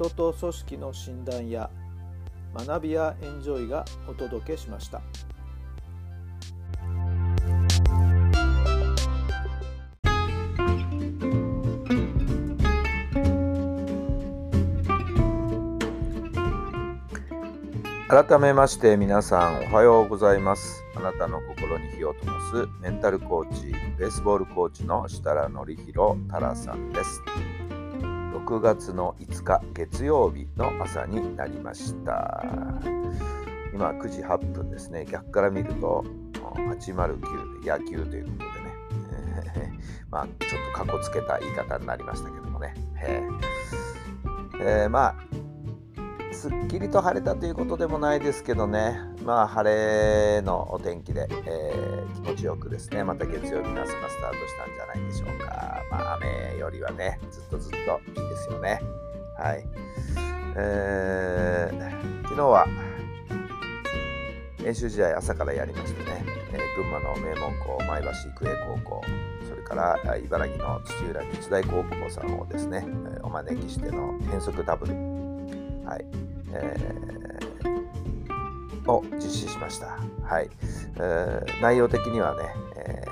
人と組織の診断や学びやエンジョイがお届けしました。改めまして皆さんおはようございますあなたの心に火を灯すメンタルコーチベースボールコーチの設楽範弘太良さんです6月の5日月曜日の朝になりました。今9時8分ですね。逆から見ると809で野球ということでね。まあちょっとかこつけた言い方になりましたけどもね。え、えー、まあすっきりと晴れたということでもないですけどね、まあ晴れのお天気で、えー、気持ちよくですね、また月曜日の朝がスタートしたんじゃないでしょうか。まあ雨よりはね、ずっとずっといいですよね。はい。えー、昨日は練習試合朝からやりましてね、えー、群馬の名門校前橋育英高校、それから茨城の土浦日大高校さんをですねえ、お招きしての変則ダブル、はい、えー、を実施しました。はい、えー、内容的にはね、え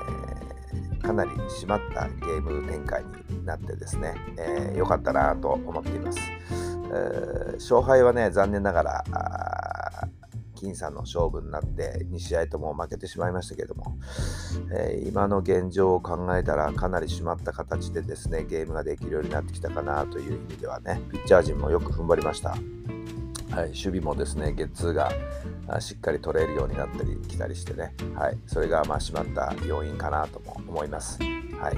ー、かなり締まったゲーム展開になってですね、えー、よかったなと思っています。えー、勝敗はね、残念ながら、金さんの勝負になって2試合とも負けてしまいましたけども、えー、今の現状を考えたらかなり締まった形でですねゲームができるようになってきたかなという意味ではねピッチャー陣もよく踏ん張りました。はい、守備もですね、ゲッツーがしっかり取れるようになったり来たりしてね、はい、それがまあ締まった要因かなとも思います。はい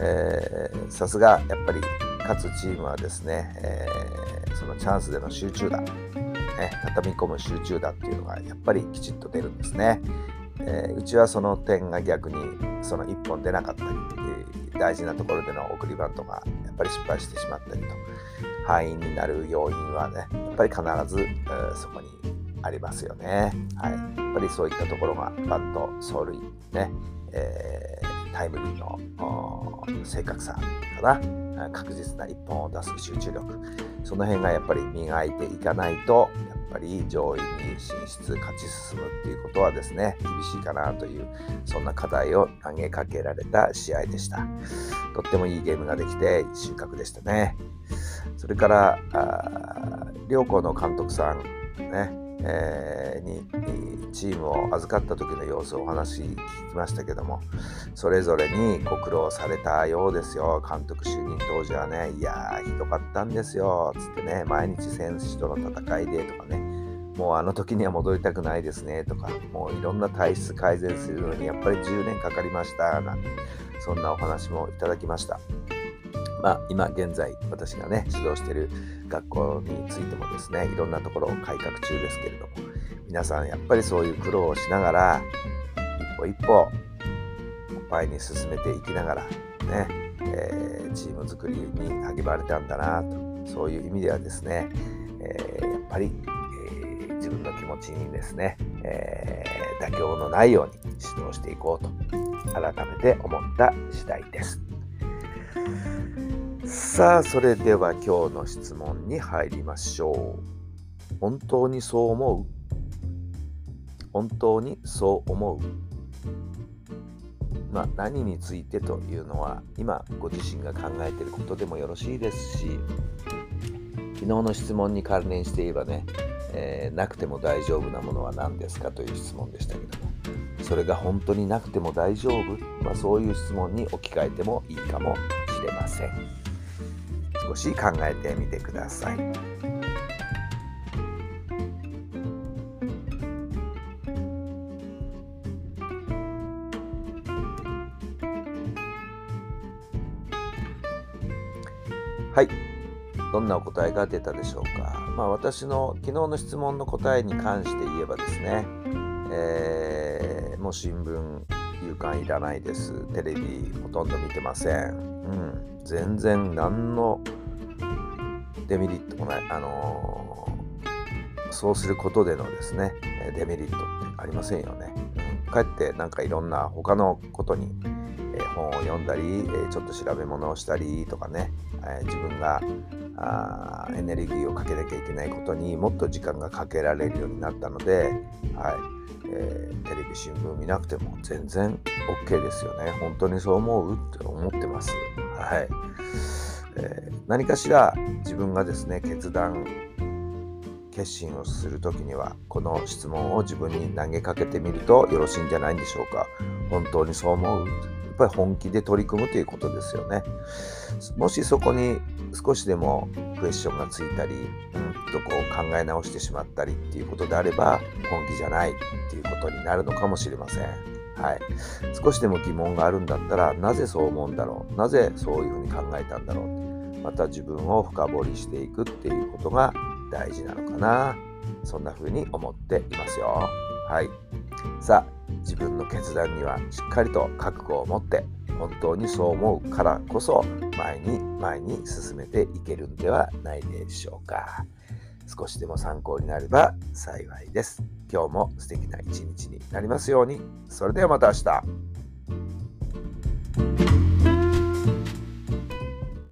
えー、さすがやっぱり勝つチームはですね、えー、そのチャンスでの集中打、ね、畳み込む集中打っていうのがやっぱりきちっと出るんですね。えー、うちはその点が逆にその1本出なかったり、大事なところでの送りバントがやっぱり失敗してしまったりと敗因になる要因はねやっぱり必ず、えー、そこにありますよね、はい、やっぱりそういったところがバント走塁ね、えー、タイムリーの正確さかな確実な1本を出す集中力。その辺がやっぱり磨いていかないとやっぱり上位に進出勝ち進むっていうことはですね厳しいかなというそんな課題を投げかけられた試合でした。とってもいいゲームができて収穫でしたね。それから両校の監督さんねえー、にチームを預かった時の様子をお話聞きましたけどもそれぞれにご苦労されたようですよ監督就任当時はねいやーひどかったんですよつってね毎日選手との戦いでとかねもうあの時には戻りたくないですねとかもういろんな体質改善するのにやっぱり10年かかりましたなんてそんなお話もいただきました。まあ、今現在私がね指導してる学校についてもですねいろんなところを改革中ですけれども皆さんやっぱりそういう苦労をしながら一歩一歩前に進めていきながらね、えー、チーム作りに励まれたんだなとそういう意味ではですね、えー、やっぱり、えー、自分の気持ちにですね、え妥協のないように指導していこうと改めて思った次第です。さあそれでは今日の質問に入りましょう。本当にそう思う？本当にそう思う？まあ何についてというのは今ご自身が考えていることでもよろしいですし昨日の質問に関連して言えばね、えー、なくても大丈夫なものは何ですかという質問でしたけどもそれが本当になくても大丈夫、まあ、そういう質問に置き換えてもいいかもしれません。少し考えてみてください。はい。どんなお答えが出たでしょうか。まあ、私の昨日の質問の答えに関して言えばですね、えー、もう新聞、夕刊いらないです。テレビほとんど見てません。うん、全然何のデメリットもない。あのー、そうすることでのですね、デメリットってありませんよね。かえってなんかいろんな他のことに、えー、本を読んだり、えー、ちょっと調べ物をしたりとかね、え自分があエネルギーをかけなきゃいけないことにもっと時間がかけられるようになったので、はいえー、テレビ新聞見なくても全然 OK ですよね本当にそう思うって思ってます、はいえー、何かしら自分がですね決断決心をする時にはこの質問を自分に投げかけてみるとよろしいんじゃないんでしょうか。本当にそう思う。やっぱり本気で取り組むということですよね。もしそこに少しでもクエスチョンがついたり、うんとこう考え直してしまったりっていうことであれば本気じゃないっていうことになるのかもしれません。はい、少しでも疑問があるんだったらなぜそう思うんだろう？なぜそういうふうに考えたんだろう？また自分を深掘りしていくっていうことが大事なのかな。そんな風に思っていますよ。はい。さあ自分の決断にはしっかりと覚悟を持って本当にそう思うからこそ前に前に進めていけるんではないでしょうか。少しでも参考になれば幸いです。今日も素敵な一日になりますように。それではまた明日。